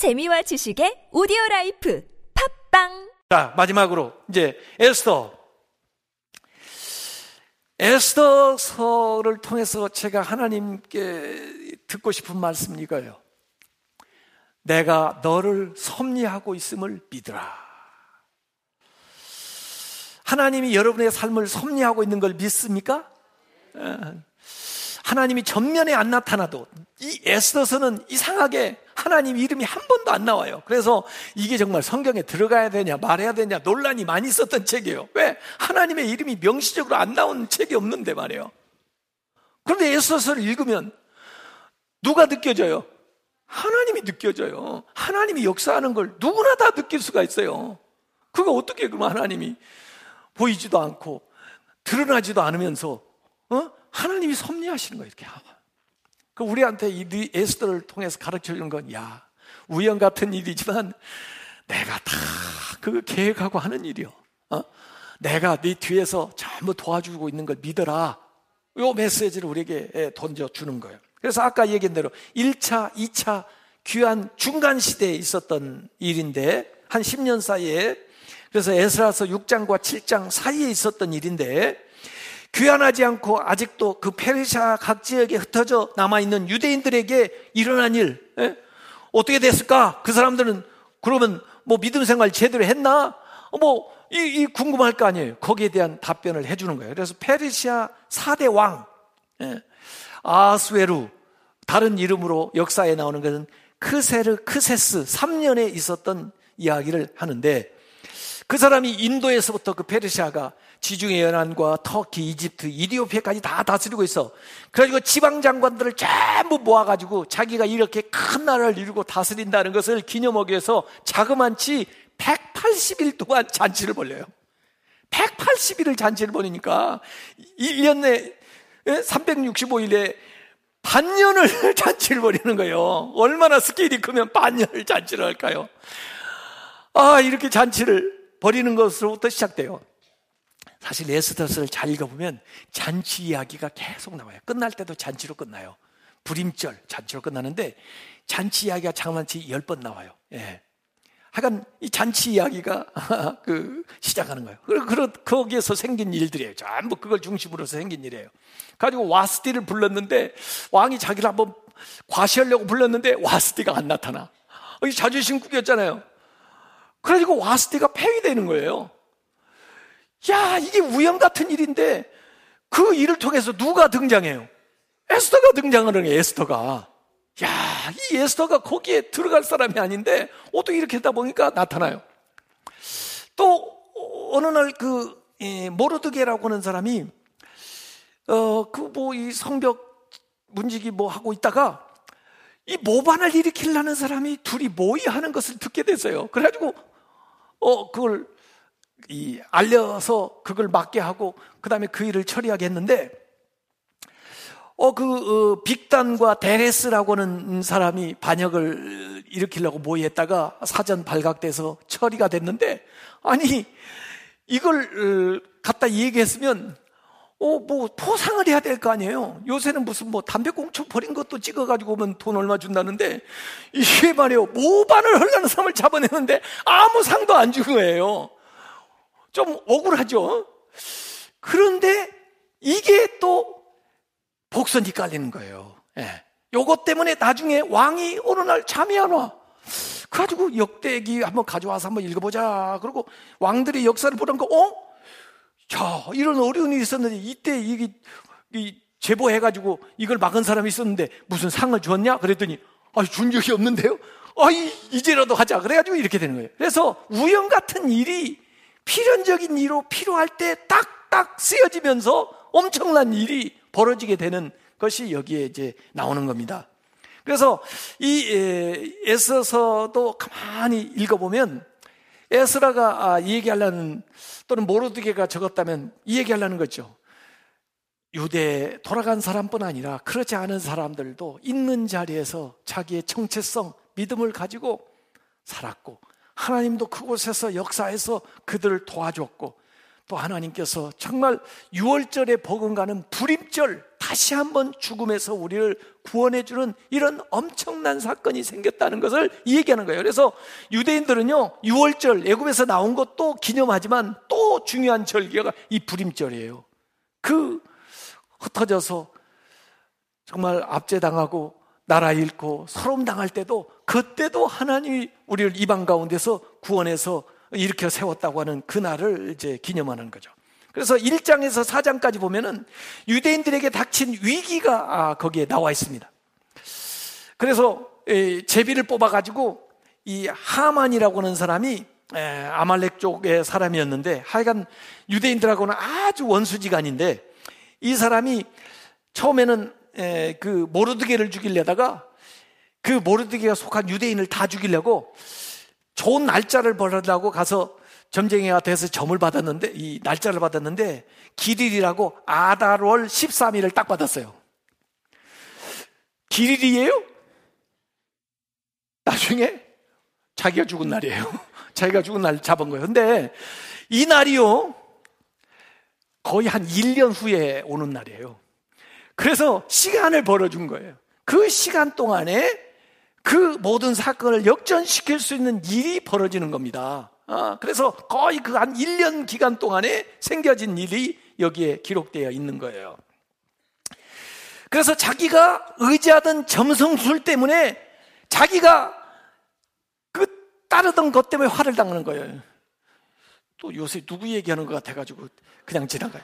재미와 지식의 오디오 라이프 팟빵 자, 마지막으로 이제 에스더. 에스더서를 통해서 제가 하나님께 듣고 싶은 말씀은 이거예요. 내가 너를 섭리하고 있음을 믿으라. 하나님이 여러분의 삶을 섭리하고 있는 걸 믿습니까? 하나님이 전면에 안 나타나도 이 에스더서는 이상하게 하나님 이름이 한 번도 안 나와요. 그래서 이게 정말 성경에 들어가야 되냐 말해야 되냐 논란이 많이 있었던 책이에요. 왜? 하나님의 이름이 명시적으로 안 나온 책이 없는데 말이에요. 그런데 에스더서를 읽으면 누가 느껴져요? 하나님이 느껴져요. 하나님이 역사하는 걸 누구나 다 느낄 수가 있어요. 그거 어떻게 그러면 하나님이 보이지도 않고 드러나지도 않으면서 어? 하나님이 섭리하시는 거예요. 이렇게 그 우리한테 이 에스더를 통해서 가르쳐 주는 건, 야, 우연 같은 일이지만 내가 다 그 계획하고 하는 일이요. 어? 내가 네 뒤에서 전부 도와주고 있는 걸 믿어라. 요 메시지를 우리에게 던져주는 거예요. 그래서 아까 얘기한 대로 1차, 2차 귀한 중간 시대에 있었던 일인데, 한 10년 사이에, 그래서 에스라서 6장과 7장 사이에 있었던 일인데, 귀환하지 않고 아직도 그 페르시아 각 지역에 흩어져 남아있는 유대인들에게 일어난 일, 예? 어떻게 됐을까? 그 사람들은 그러면 뭐 믿음 생활 제대로 했나? 뭐, 이, 이 궁금할 거 아니에요. 거기에 대한 답변을 해주는 거예요. 그래서 페르시아 4대 왕, 예? 아스웨루, 다른 이름으로 역사에 나오는 것은 크세르 크세스 3년에 있었던 이야기를 하는데 그 사람이 인도에서부터 그 페르시아가 지중해 연안과 터키, 이집트, 이디오피아까지 다 다스리고 있어. 그래가지고 지방 장관들을 전부 모아가지고 자기가 이렇게 큰 나라를 이루고 다스린다는 것을 기념하기 위해서 자그만치 180일 동안 잔치를 벌려요. 180일을 잔치를 벌이니까 1년 내 365일에 반년을 잔치를 벌이는 거예요. 얼마나 스케일이 크면 반년을 잔치를 할까요? 아, 이렇게 잔치를 벌이는 것으로부터 시작돼요. 사실 에스더서를 잘 읽어보면 잔치 이야기가 계속 나와요. 끝날 때도 잔치로 끝나요. 불임절 잔치로 끝나는데 잔치 이야기가 장만치 10번 나와요. 예. 하여간 이 잔치 이야기가 그 시작하는 거예요. 그리고 거기에서 생긴 일들이에요. 전부 그걸 중심으로 서 생긴 일이에요. 가지고 와스티를 불렀는데 왕이 자기를 한번 과시하려고 불렀는데 와스티가 안 나타나. 이 자존심 구겼잖아요. 그래가지고 와스티가 폐위되는 거예요. 야, 이게 우연 같은 일인데 그 일을 통해서 누가 등장해요? 에스더가 등장하는 거예요, 에스더가. 야, 이 에스더가 거기에 들어갈 사람이 아닌데 어떻게 이렇게 하다 보니까 나타나요. 또 어느 날그 모르드게라고 하는 사람이 어 그 뭐 이 성벽 문지기 뭐 하고 있다가 이 모반을 일으키려는 사람이 둘이 모의하는 것을 듣게 됐어요. 그래가지고 어 그걸 이 알려서 그걸 맡게 하고 그다음에 그 일을 처리하게 했는데 어그 어, 빅단과 데레스라고 하는 사람이 반역을 일으키려고 모의했다가 사전 발각돼서 처리가 됐는데 아니 이걸 어, 갖다 얘기했으면 어, 뭐, 포상을 해야 될 거 아니에요? 요새는 무슨 뭐, 담배꽁초 버린 것도 찍어가지고 오면 돈 얼마 준다는데, 이게 말이에요. 모반을 흘러는 사람을 잡아내는데 아무 상도 안 준 거예요. 좀 억울하죠? 그런데 이게 또 복선이 깔리는 거예요. 예. 요것 때문에 나중에 왕이 어느 날 잠이 안 와. 그래가지고 역대기 한번 가져와서 한번 읽어보자. 그리고 왕들의 역사를 보는 거, 어? 자, 이런 어려운 일이 있었는데 이때 이게, 이 제보해가지고 이걸 막은 사람이 있었는데 무슨 상을 줬냐? 그랬더니, 아, 준 적이 없는데요? 아, 이제라도 하자. 그래가지고 이렇게 되는 거예요. 그래서 우연 같은 일이 필연적인 일로 필요할 때 딱딱 쓰여지면서 엄청난 일이 벌어지게 되는 것이 여기에 이제 나오는 겁니다. 그래서 이 에서서도 가만히 읽어보면 에스라가 아, 얘기하려는 또는 모르드게가 적었다면 이 얘기하려는 거죠. 유대 돌아간 사람뿐 아니라 그렇지 않은 사람들도 있는 자리에서 자기의 정체성, 믿음을 가지고 살았고 하나님도 그곳에서 역사해서 그들을 도와줬고 또 하나님께서 정말 6월절에 버금가는 불임절 다 다시 한번 죽음에서 우리를 구원해 주는 이런 엄청난 사건이 생겼다는 것을 얘기하는 거예요. 그래서 유대인들은요, 6월절, 애굽에서 나온 것도 기념하지만 또 중요한 절기가 이 불임절이에요. 그 흩어져서 정말 압제당하고 나라 잃고 서름 당할 때도 그때도 하나님이 우리를 이방 가운데서 구원해서 일으켜 세웠다고 하는 그날을 이제 기념하는 거죠. 그래서 1장에서 4장까지 보면은 유대인들에게 닥친 위기가 아, 거기에 나와 있습니다. 그래서 제비를 뽑아가지고 이 하만이라고 하는 사람이 아말렉 쪽의 사람이었는데 하여간 유대인들하고는 아주 원수지간인데 이 사람이 처음에는 그 모르드게를 죽이려다가 그 모르드게가 속한 유대인을 다 죽이려고 좋은 날짜를 벌으려고 가서 점쟁이가 돼서 점을 받았는데 이 날짜를 받았는데 기릴이라고 아달월 13일을 딱 받았어요. 기릴이에요? 나중에 자기가 죽은 날이에요. 자기가 죽은 날 잡은 거예요. 근데 이 날이요. 거의 한 1년 후에 오는 날이에요. 그래서 시간을 벌어준 거예요. 그 시간 동안에 그 모든 사건을 역전시킬 수 있는 일이 벌어지는 겁니다. 어, 그래서 거의 그 한 1년 기간 동안에 생겨진 일이 여기에 기록되어 있는 거예요. 그래서 자기가 의지하던 점성술 때문에 자기가 그 따르던 것 때문에 화를 당하는 거예요. 또 요새 누구 얘기하는 것 같아가지고 그냥 지나가요.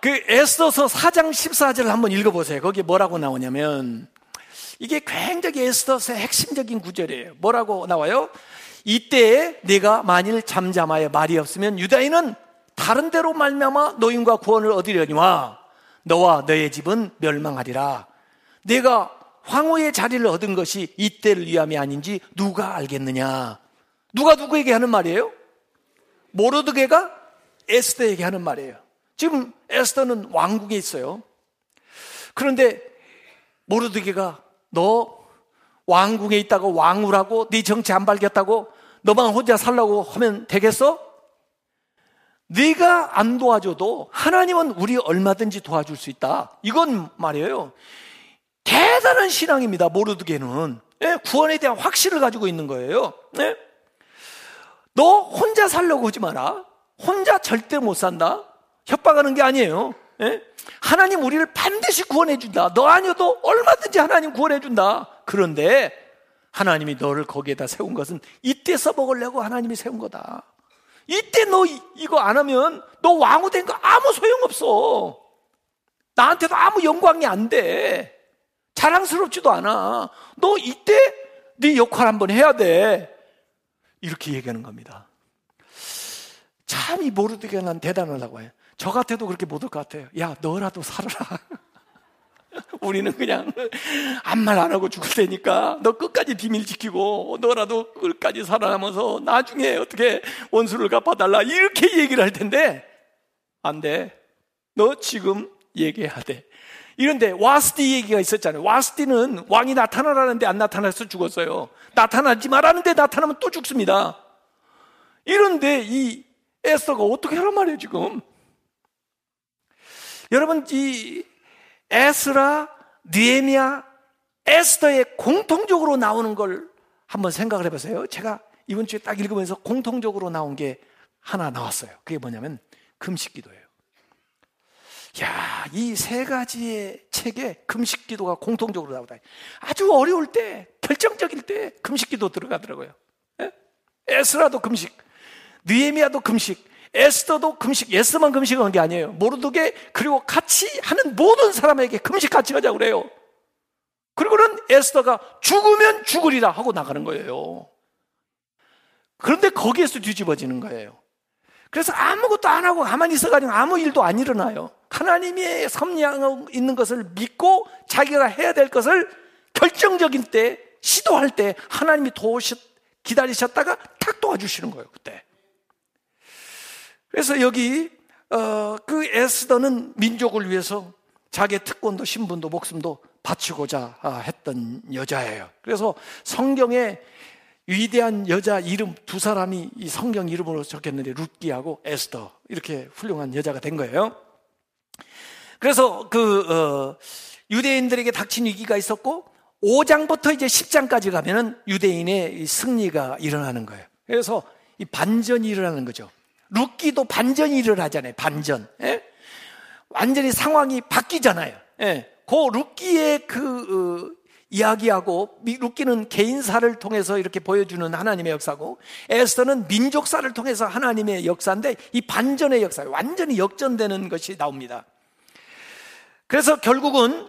그 에스더서 4장 14절을 한번 읽어보세요. 거기에 뭐라고 나오냐면 이게 굉장히 에스더서의 핵심적인 구절이에요. 뭐라고 나와요? 이때에 네가 만일 잠잠하여 말이 없으면 유다인은 다른 데로 말미암아 노인과 구원을 얻으려니와 너와 너의 집은 멸망하리라. 내가 황후의 자리를 얻은 것이 이때를 위함이 아닌지 누가 알겠느냐? 누가 누구에게 하는 말이에요? 모르드게가 에스더에게 하는 말이에요. 지금 에스더는 왕국에 있어요. 그런데 모르드게가 너 왕궁에 있다가 왕후라고 네 정치 안 밝혔다고 너만 혼자 살라고 하면 되겠어? 네가 안 도와줘도 하나님은 우리 얼마든지 도와줄 수 있다. 이건 말이에요. 대단한 신앙입니다. 모르드게는 예, 구원에 대한 확신을 가지고 있는 거예요. 예? 너 혼자 살려고 하지 마라. 혼자 절대 못 산다. 협박하는 게 아니에요. 예? 하나님 우리를 반드시 구원해 준다. 너 아니어도 얼마든지 하나님 구원해 준다. 그런데 하나님이 너를 거기에다 세운 것은 이때 써먹으려고 하나님이 세운 거다. 이때 너 이거 안 하면 너 왕후 된 거 아무 소용없어. 나한테도 아무 영광이 안 돼. 자랑스럽지도 않아. 너 이때 네 역할 한번 해야 돼. 이렇게 얘기하는 겁니다. 참 이 모르드게 난 대단하다고 해요. 저 같아도 그렇게 못할 것 같아요. 야, 너라도 살아라. 우리는 그냥 아무 말 안 하고 죽을 테니까 너 끝까지 비밀 지키고 너라도 끝까지 살아남아서 나중에 어떻게 원수를 갚아달라 이렇게 얘기를 할 텐데 안 돼. 너 지금 돼. 이런데 와스디 얘기가 있었잖아요. 와스디는 왕이 나타나라는데 안 나타나서 죽었어요. 나타나지 말라는데 나타나면 또 죽습니다. 이런데 이 에스더가 어떻게 하란 말이에요, 지금? 여러분 이 에스라, 느에미아, 에스더의 공통적으로 나오는 걸 한번 생각을 해보세요. 제가 이번 주에 딱 읽으면서 공통적으로 나온 게 하나 나왔어요. 그게 뭐냐면 금식 기도예요. 야, 이 세 가지의 책에 금식 기도가 공통적으로 나오다. 아주 어려울 때, 결정적일 때 금식 기도 들어가더라고요. 예? 에스라도 금식, 느에미아도 금식, 에스더도 금식, 에스더만 금식한 게 아니에요. 모르드게 그리고 같이 하는 모든 사람에게 금식 같이 하자고 그래요. 그리고는 에스더가 죽으면 죽으리라 하고 나가는 거예요. 그런데 거기에서 뒤집어지는 거예요. 그래서 아무것도 안 하고 가만히 있어가지고 아무 일도 안 일어나요. 하나님의 섭리하고 있는 것을 믿고 자기가 해야 될 것을 결정적인 때, 시도할 때 하나님이 도우셨, 기다리셨다가 탁 도와주시는 거예요, 그때. 그래서 여기 어, 그 에스더는 민족을 위해서 자기의 특권도 신분도 목숨도 바치고자 아, 했던 여자예요. 그래서 성경에 위대한 여자 이름 두 사람이 이 성경 이름으로 적혔는데 룻기하고 에스더 이렇게 훌륭한 여자가 된 거예요. 그래서 그 어, 유대인들에게 닥친 위기가 있었고 5장부터 이제 10장까지 가면은 유대인의 승리가 일어나는 거예요. 그래서 이 반전이 일어나는 거죠. 룻기도 반전이 일어나잖아요. 반전. 예? 완전히 상황이 바뀌잖아요. 예. 그 룻기의 그 어, 이야기하고 룻기는 개인사를 통해서 이렇게 보여주는 하나님의 역사고 에스더는 민족사를 통해서 하나님의 역사인데 이 반전의 역사 완전히 역전되는 것이 나옵니다. 그래서 결국은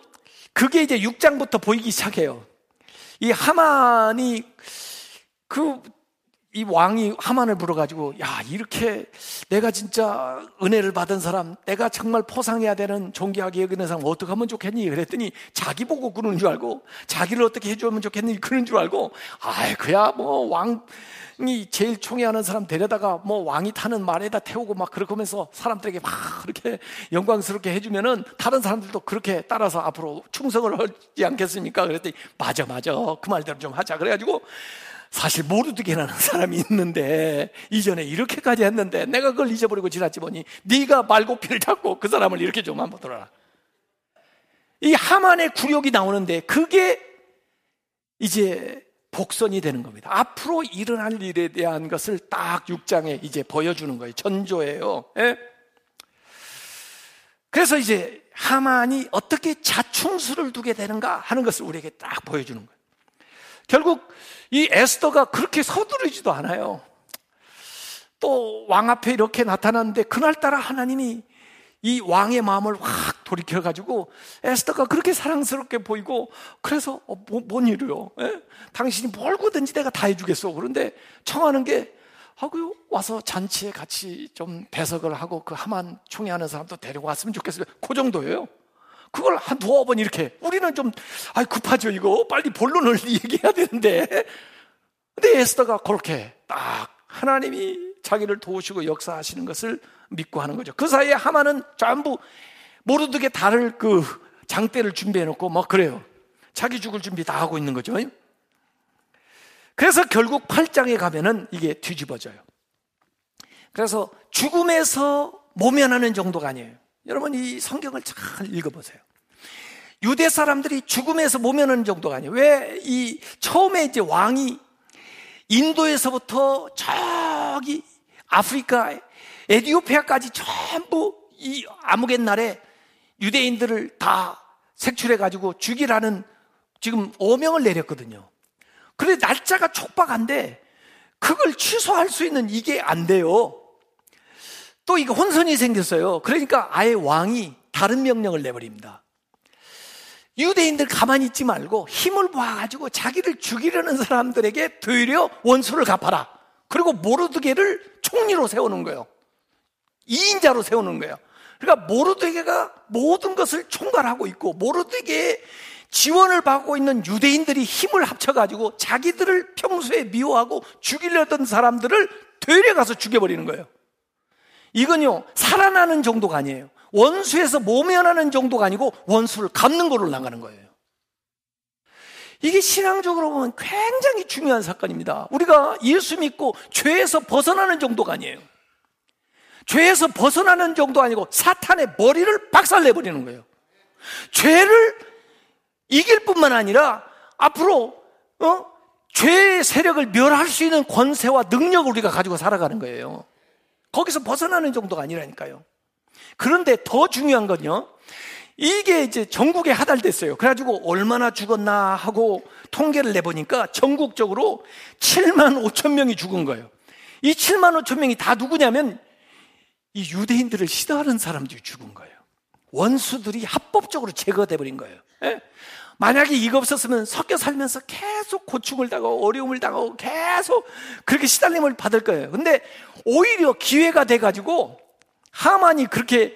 그게 이제 6장부터 보이기 시작해요. 이 하만이 그 이 왕이 하만을 불어가지고 야 이렇게 내가 진짜 은혜를 받은 사람 내가 정말 포상해야 되는 존귀하게 여기는 사람 어떻게 하면 좋겠니? 그랬더니 자기 보고 그러는 줄 알고 자기를 어떻게 해주면 좋겠니? 그런 줄 알고 아이 그야 뭐 왕 이 제일 총애하는 사람 데려다가 뭐 왕이 타는 말에다 태우고 막 그렇게 하면서 사람들에게 막 그렇게 영광스럽게 해주면은 다른 사람들도 그렇게 따라서 앞으로 충성을 하지 않겠습니까? 그랬더니 맞아 맞아. 그 말대로 좀 하자. 그래가지고 사실 모르드게라는 사람이 있는데 이전에 이렇게까지 했는데 내가 그걸 잊어버리고 지났지 보니 네가 말고피를 잡고 그 사람을 이렇게 좀 한번 들어라. 이 하만의 굴욕이 나오는데 그게 이제 복선이 되는 겁니다. 앞으로 일어날 일에 대한 것을 딱 6장에 이제 보여주는 거예요. 전조예요. 예? 그래서 이제 하만이 어떻게 자충수를 두게 되는가 하는 것을 우리에게 딱 보여주는 거예요. 결국 이 에스더가 그렇게 서두르지도 않아요. 또 왕 앞에 이렇게 나타났는데 그날따라 하나님이 이 왕의 마음을 확 돌이켜가지고 에스더가 그렇게 사랑스럽게 보이고 그래서 어, 뭐, 뭔 일이요? 예? 당신이 뭘고든지 내가 다 해주겠어. 그런데 청하는 게 하고요 와서 잔치에 같이 좀 배석을 하고 그 하만 총회하는 사람도 데리고 왔으면 좋겠어요. 그 정도예요. 그걸 한 두어 번 이렇게 우리는 좀 아, 급하죠 이거 빨리 본론을 얘기해야 되는데 근데 에스더가 그렇게 딱 하나님이 자기를 도우시고 역사하시는 것을 믿고 하는 거죠. 그 사이에 하만은 전부 모르드게 달을 그 장대를 준비해 놓고 막 그래요. 자기 죽을 준비 다 하고 있는 거죠. 그래서 결국 8장에 가면은 이게 뒤집어져요. 그래서 죽음에서 모면하는 정도가 아니에요. 여러분 이 성경을 잘 읽어보세요. 유대 사람들이 죽음에서 모면하는 정도가 아니에요. 왜 이 처음에 이제 왕이 인도에서부터 저기 아프리카 에디오피아까지 전부 이 아무갯 날에 유대인들을 다 색출해 가지고 죽이라는 지금 어명을 내렸거든요. 그런데 날짜가 촉박한데 그걸 취소할 수 있는 이게 안 돼요. 또 이거 혼선이 생겼어요. 그러니까 아예 왕이 다른 명령을 내버립니다. 유대인들 가만히 있지 말고 힘을 모아가지고 자기를 죽이려는 사람들에게 되려 원수를 갚아라. 그리고 모르드게를 총리로 세우는 거예요. 2인자로 세우는 거예요. 그러니까 모르드게가 모든 것을 총괄하고 있고 모르드게의 지원을 받고 있는 유대인들이 힘을 합쳐가지고 자기들을 평소에 미워하고 죽이려던 사람들을 되려 가서 죽여버리는 거예요. 이건요, 살아나는 정도가 아니에요. 원수에서 모면하는 정도가 아니고 원수를 갚는 거로 나가는 거예요. 이게 신앙적으로 보면 굉장히 중요한 사건입니다. 우리가 예수 믿고 죄에서 벗어나는 정도가 아니에요. 죄에서 벗어나는 정도 아니고 사탄의 머리를 박살내버리는 거예요. 죄를 이길 뿐만 아니라 앞으로 어? 죄의 세력을 멸할 수 있는 권세와 능력을 우리가 가지고 살아가는 거예요. 거기서 벗어나는 정도가 아니라니까요. 그런데 더 중요한 건요. 이게 이제 전국에 하달됐어요. 그래가지고 얼마나 죽었나 하고 통계를 내보니까 전국적으로 7만 5천 명이 죽은 거예요. 이 7만 5천 명이 다 누구냐면 이 유대인들을 싫어하는 사람들이 죽은 거예요. 원수들이 합법적으로 제거돼 버린 거예요. 예? 만약에 이거 없었으면 섞여 살면서 계속 고충을 당하고 어려움을 당하고 계속 그렇게 시달림을 받을 거예요. 근데 오히려 기회가 돼가지고 하만이 그렇게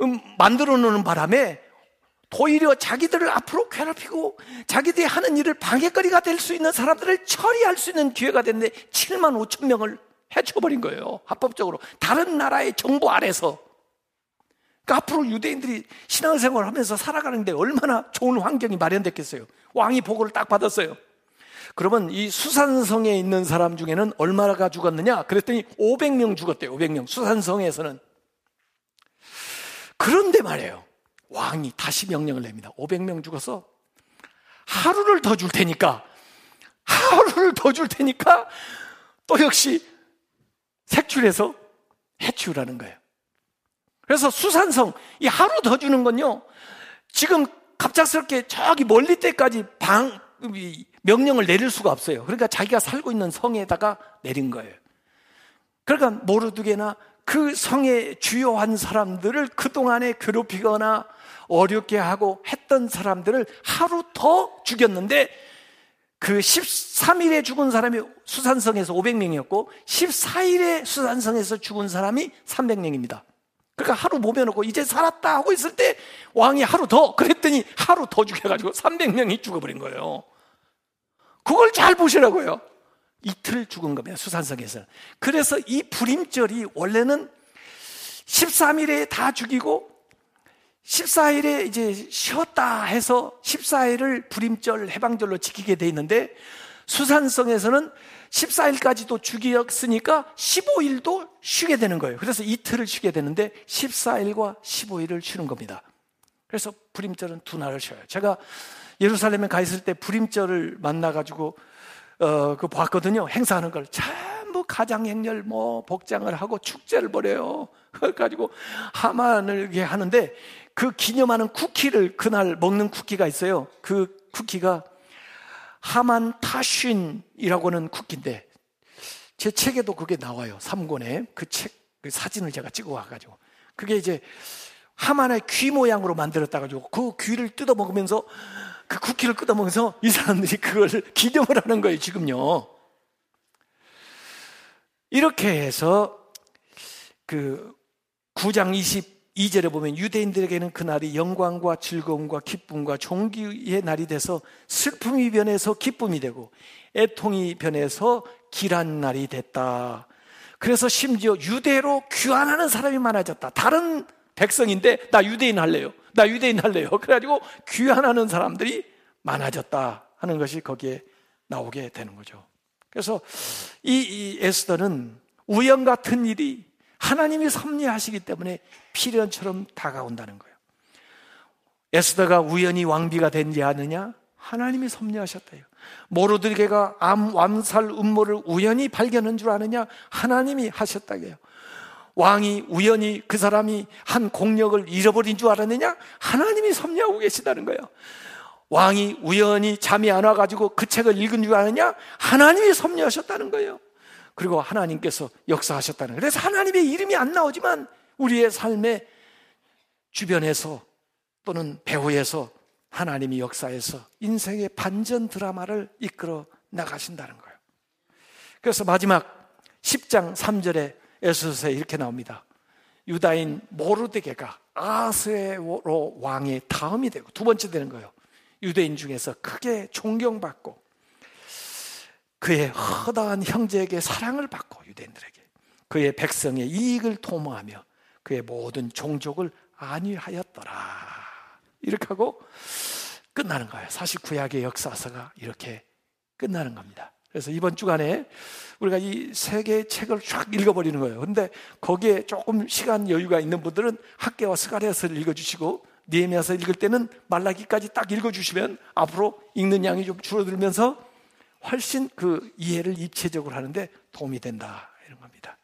음, 만들어 놓는 바람에 오히려 자기들을 앞으로 괴롭히고 자기들이 하는 일을 방해거리가 될 수 있는 사람들을 처리할 수 있는 기회가 됐는데 7만 5천 명을 해쳐버린 거예요. 합법적으로. 다른 나라의 정부 아래서. 그러니까 앞으로 유대인들이 신앙생활을 하면서 살아가는데 얼마나 좋은 환경이 마련됐겠어요. 왕이 보고를 딱 받았어요. 그러면 이 수산성에 있는 사람 중에는 얼마나 죽었느냐? 그랬더니 500명 죽었대요. 500명. 수산성에서는. 그런데 말이에요. 왕이 다시 명령을 냅니다. 500명 죽어서 하루를 더 줄 테니까 하루를 더 줄 테니까 또 역시 색출해서 해치우라는 거예요. 그래서 수산성 이 하루 더 주는 건요. 지금 갑작스럽게 저기 멀리 때까지 방 명령을 내릴 수가 없어요. 그러니까 자기가 살고 있는 성에다가 내린 거예요. 그러니까 모르드게나 그 성의 주요한 사람들을 그동안에 괴롭히거나 어렵게 하고 했던 사람들을 하루 더 죽였는데 그 13일에 죽은 사람이 수산성에서 500명이었고 14일에 수산성에서 죽은 사람이 300명입니다. 그러니까 하루 모여놓고 이제 살았다 하고 있을 때 왕이 하루 더 그랬더니 하루 더 죽여가지고 300명이 죽어버린 거예요. 그걸 잘 보시라고요. 이틀 죽은 겁니다. 수산성에서. 그래서 이 불임절이 원래는 13일에 다 죽이고 14일에 이제 쉬었다 해서 14일을 불임절 해방절로 지키게 돼 있는데 수산성에서는 14일까지도 죽였으니까 15일도 쉬게 되는 거예요. 그래서 이틀을 쉬게 되는데 14일과 15일을 쉬는 겁니다. 그래서 불임절은 두 날을 쉬어요. 제가 예루살렘에 가 있을 때 불임절을 만나가지고 어, 그 봤거든요. 행사하는 걸. 전부 가장행렬 뭐 복장을 하고 축제를 벌여요. 그래가지고 하만을 하는데 그 기념하는 쿠키를 그날 먹는 쿠키가 있어요. 그 쿠키가 하만 타쉰이라고 하는 쿠키인데 제 책에도 그게 나와요. 3권에 그 책, 그 사진을 제가 찍어 와가지고. 그게 이제 하만의 귀 모양으로 만들었다 가지고 그 귀를 뜯어 먹으면서 그 쿠키를 뜯어 먹으면서 이 사람들이 그걸 기념을 하는 거예요, 지금요. 이렇게 해서 그 9장 22절에 보면 유대인들에게는 그날이 영광과 즐거움과 기쁨과 종기의 날이 돼서 슬픔이 변해서 기쁨이 되고 애통이 변해서 길한 날이 됐다. 그래서 심지어 유대로 귀환하는 사람이 많아졌다. 다른 백성인데 나 유대인 할래요. 나 유대인 할래요. 그래가지고 귀환하는 사람들이 많아졌다 하는 것이 거기에 나오게 되는 거죠. 그래서 이, 이 에스더는 우연 같은 일이 하나님이 섭리하시기 때문에 필연처럼 다가온다는 거예요. 에스더가 우연히 왕비가 된지 아느냐? 하나님이 섭리하셨다요. 모르드게가 암 완살 음모를 우연히 발견한 줄 아느냐? 하나님이 하셨다고요. 왕이 우연히 그 사람이 한 공력을 잃어버린 줄 알았느냐? 하나님이 섭리하고 계시다는 거예요. 왕이 우연히 잠이 안 와가지고 그 책을 읽은 줄 아느냐? 하나님이 섭리하셨다는 거예요. 그리고 하나님께서 역사하셨다는 거예요. 그래서 하나님의 이름이 안 나오지만 우리의 삶의 주변에서 또는 배후에서 하나님이 역사해서 인생의 반전 드라마를 이끌어 나가신다는 거예요. 그래서 마지막 10장 3절에 에스서에 이렇게 나옵니다. 유다인 모르드게가 아스에로 왕의 다음이 되고 두 번째 되는 거예요. 유대인 중에서 크게 존경받고 그의 허다한 형제에게 사랑을 받고 유대인들에게 그의 백성의 이익을 도모하며 그의 모든 종족을 안위하였더라. 이렇게 하고 끝나는 거예요. 사실 구약의 역사서가 이렇게 끝나는 겁니다. 그래서 이번 주간에 우리가 이 세 개의 책을 쫙 읽어버리는 거예요. 근데 거기에 조금 시간 여유가 있는 분들은 학계와 스가랴서를 읽어주시고 니에미아서 읽을 때는 말라기까지 딱 읽어주시면 앞으로 읽는 양이 좀 줄어들면서 훨씬 그 이해를 입체적으로 하는데 도움이 된다. 이런 겁니다.